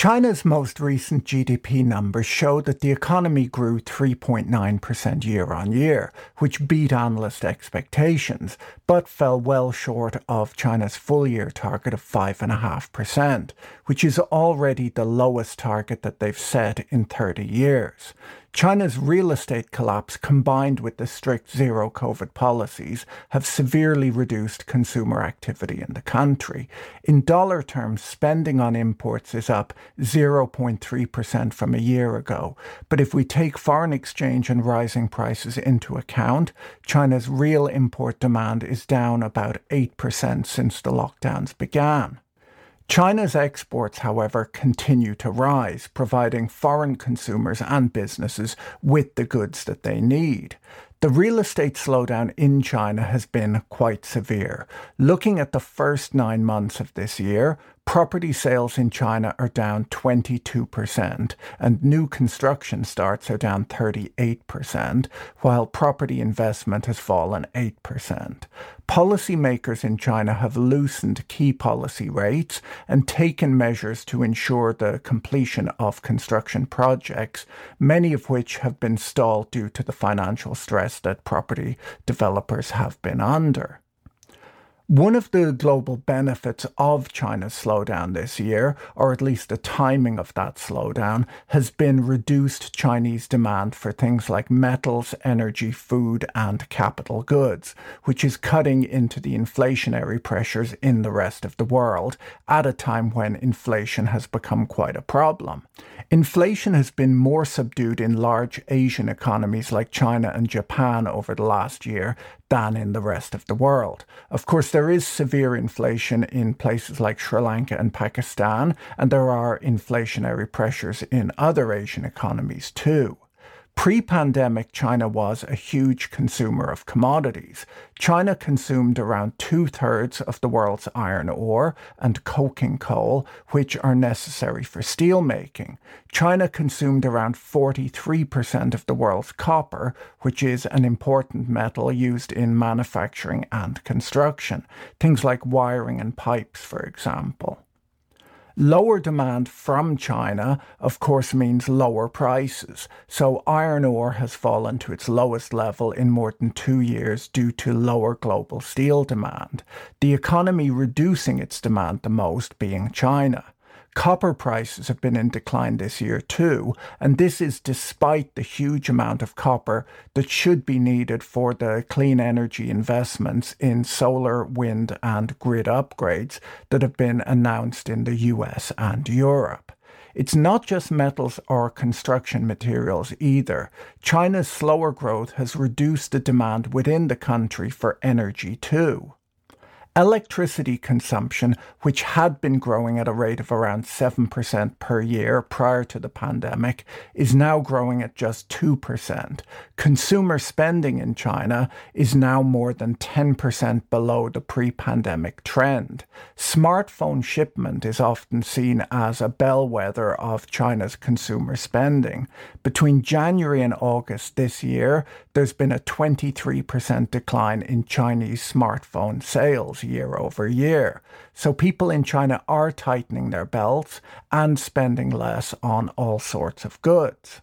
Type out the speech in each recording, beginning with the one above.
China's most recent GDP numbers show that the economy grew 3.9% year on year, which beat analyst expectations, but fell well short of China's full year target of 5.5%, which is already the lowest target that they've set in 30 years. China's real estate collapse combined with the strict zero COVID policies have severely reduced consumer activity in the country. In dollar terms, spending on imports is up 0.3% from a year ago. But if we take foreign exchange and rising prices into account, China's real import demand is down about 8% since the lockdowns began. China's exports, however, continue to rise, providing foreign consumers and businesses with the goods that they need. The real estate slowdown in China has been quite severe. Looking at the first nine months of this year, property sales in China are down 22%, and new construction starts are down 38%, while property investment has fallen 8%. Policymakers in China have loosened key policy rates and taken measures to ensure the completion of construction projects, many of which have been stalled due to the financial stress that property developers have been under. One of the global benefits of China's slowdown this year, or at least the timing of that slowdown, has been reduced Chinese demand for things like metals, energy, food, and capital goods, which is cutting into the inflationary pressures in the rest of the world at a time when inflation has become quite a problem. Inflation has been more subdued in large Asian economies like China and Japan over the last year than in the rest of the world. Of course, there is severe inflation in places like Sri Lanka and Pakistan, and there are inflationary pressures in other Asian economies too. Pre pandemic, China was a huge consumer of commodities. China consumed around two thirds of the world's iron ore and coking coal, which are necessary for steelmaking. China consumed around 43% of the world's copper, which is an important metal used in manufacturing and construction, things like wiring and pipes, for example. Lower demand from China, of course, means lower prices. So iron ore has fallen to its lowest level in more than two years due to lower global steel demand. The economy reducing its demand the most being China. Copper prices have been in decline this year too, and this is despite the huge amount of copper that should be needed for the clean energy investments in solar, wind, and grid upgrades that have been announced in the US and Europe. It's not just metals or construction materials either. China's slower growth has reduced the demand within the country for energy too. Electricity consumption, which had been growing at a rate of around 7% per year prior to the pandemic, is now growing at just 2%. Consumer spending in China is now more than 10% below the pre pandemic trend. Smartphone shipment is often seen as a bellwether of China's consumer spending. Between January and August this year, there's been a 23% decline in Chinese smartphone sales year over year. So people in China are tightening their belts and spending less on all sorts of goods.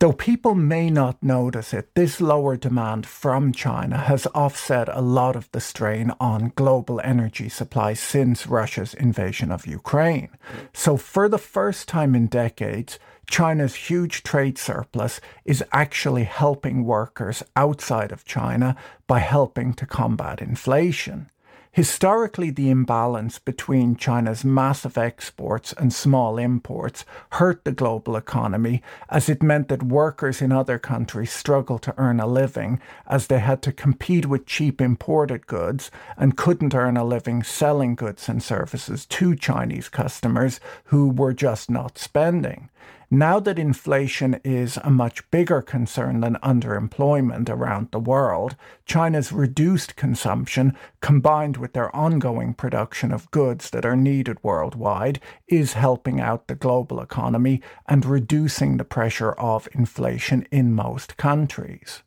Though people may not notice it, this lower demand from China has offset a lot of the strain on global energy supply since Russia's invasion of Ukraine. So, for the first time in decades, China's huge trade surplus is actually helping workers outside of China by helping to combat inflation. Historically, the imbalance between China's massive exports and small imports hurt the global economy as it meant that workers in other countries struggled to earn a living as they had to compete with cheap imported goods and couldn't earn a living selling goods and services to Chinese customers who were just not spending. Now that inflation is a much bigger concern than underemployment around the world, China's reduced consumption, combined with their ongoing production of goods that are needed worldwide, is helping out the global economy and reducing the pressure of inflation in most countries.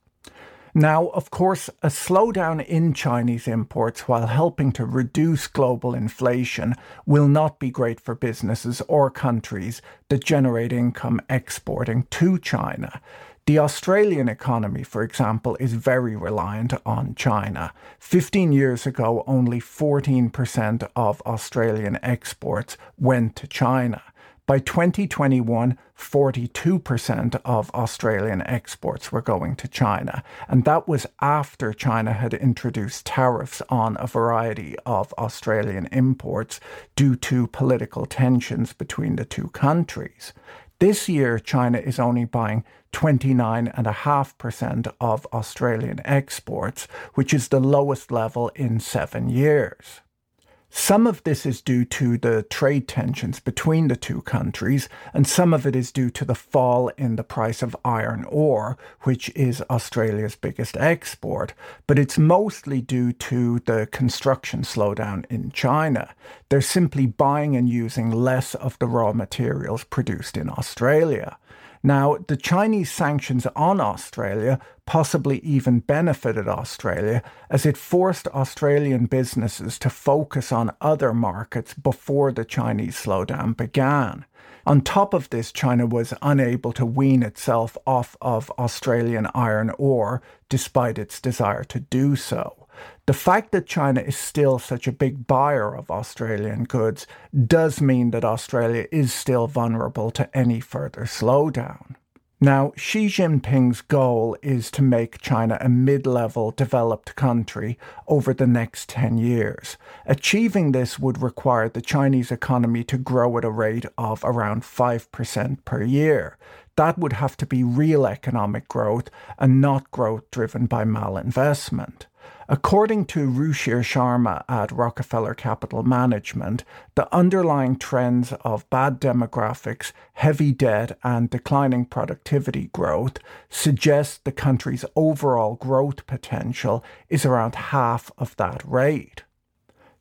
Now, of course, a slowdown in Chinese imports while helping to reduce global inflation will not be great for businesses or countries that generate income exporting to China. The Australian economy, for example, is very reliant on China. 15 years ago, only 14% of Australian exports went to China. By 2021, 42% of Australian exports were going to China, and that was after China had introduced tariffs on a variety of Australian imports due to political tensions between the two countries. This year, China is only buying 29.5% of Australian exports, which is the lowest level in seven years. Some of this is due to the trade tensions between the two countries, and some of it is due to the fall in the price of iron ore, which is Australia's biggest export. But it's mostly due to the construction slowdown in China. They're simply buying and using less of the raw materials produced in Australia. Now, the Chinese sanctions on Australia possibly even benefited Australia as it forced Australian businesses to focus on other markets before the Chinese slowdown began. On top of this, China was unable to wean itself off of Australian iron ore despite its desire to do so. The fact that China is still such a big buyer of Australian goods does mean that Australia is still vulnerable to any further slowdown. Now, Xi Jinping's goal is to make China a mid level developed country over the next 10 years. Achieving this would require the Chinese economy to grow at a rate of around 5% per year. That would have to be real economic growth and not growth driven by malinvestment. According to Ruchir Sharma at Rockefeller Capital Management, the underlying trends of bad demographics, heavy debt, and declining productivity growth suggest the country's overall growth potential is around half of that rate.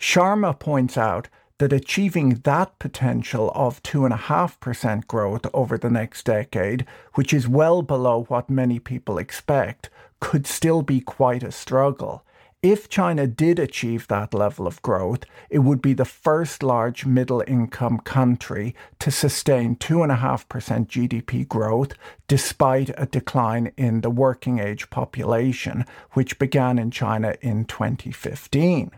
Sharma points out that achieving that potential of 2.5% growth over the next decade, which is well below what many people expect, could still be quite a struggle if China did achieve that level of growth, it would be the first large middle income country to sustain 2.5% GDP growth despite a decline in the working age population, which began in China in 2015.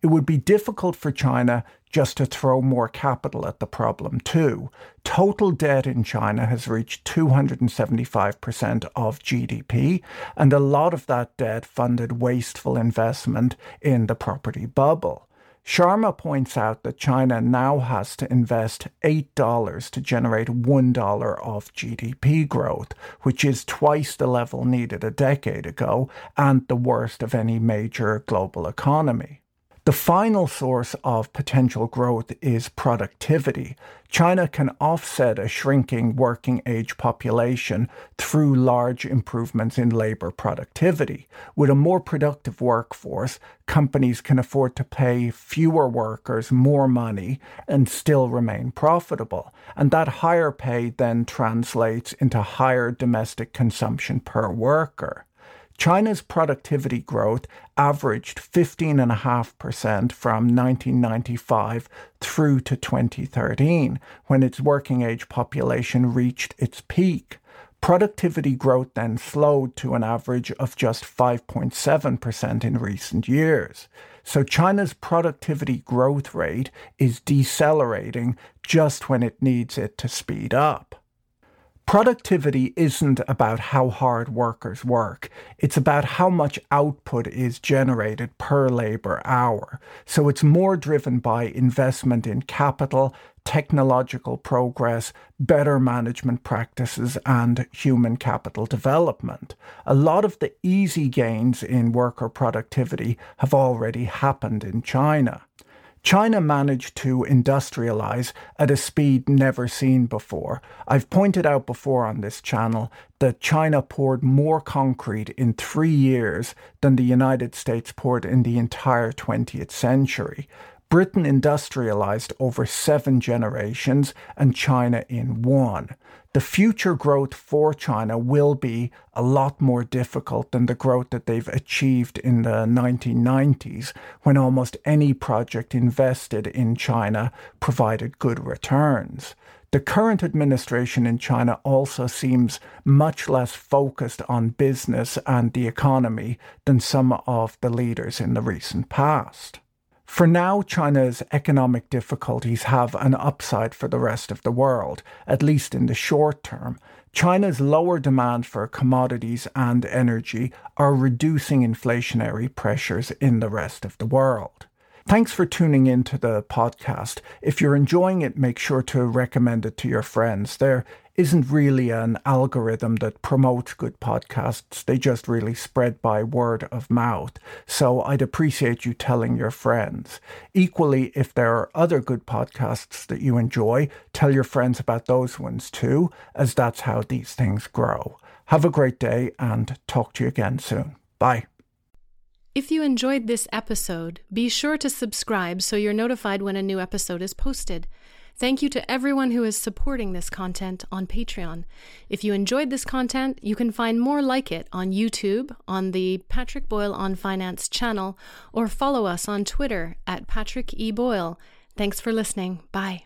It would be difficult for China just to throw more capital at the problem, too. Total debt in China has reached 275% of GDP, and a lot of that debt funded wasteful investment in the property bubble. Sharma points out that China now has to invest $8 to generate $1 of GDP growth, which is twice the level needed a decade ago and the worst of any major global economy. The final source of potential growth is productivity. China can offset a shrinking working age population through large improvements in labor productivity. With a more productive workforce, companies can afford to pay fewer workers more money and still remain profitable. And that higher pay then translates into higher domestic consumption per worker. China's productivity growth averaged 15.5% from 1995 through to 2013, when its working age population reached its peak. Productivity growth then slowed to an average of just 5.7% in recent years. So China's productivity growth rate is decelerating just when it needs it to speed up. Productivity isn't about how hard workers work. It's about how much output is generated per labor hour. So it's more driven by investment in capital, technological progress, better management practices, and human capital development. A lot of the easy gains in worker productivity have already happened in China. China managed to industrialize at a speed never seen before. I've pointed out before on this channel that China poured more concrete in three years than the United States poured in the entire 20th century. Britain industrialized over seven generations and China in one. The future growth for China will be a lot more difficult than the growth that they've achieved in the 1990s, when almost any project invested in China provided good returns. The current administration in China also seems much less focused on business and the economy than some of the leaders in the recent past. For now, China's economic difficulties have an upside for the rest of the world, at least in the short term. China's lower demand for commodities and energy are reducing inflationary pressures in the rest of the world. Thanks for tuning in to the podcast. If you're enjoying it, make sure to recommend it to your friends. There isn't really an algorithm that promotes good podcasts, they just really spread by word of mouth. So I'd appreciate you telling your friends. Equally, if there are other good podcasts that you enjoy, tell your friends about those ones too, as that's how these things grow. Have a great day and talk to you again soon. Bye. If you enjoyed this episode, be sure to subscribe so you're notified when a new episode is posted. Thank you to everyone who is supporting this content on Patreon. If you enjoyed this content, you can find more like it on YouTube, on the Patrick Boyle on Finance channel, or follow us on Twitter at Patrick E. Boyle. Thanks for listening. Bye.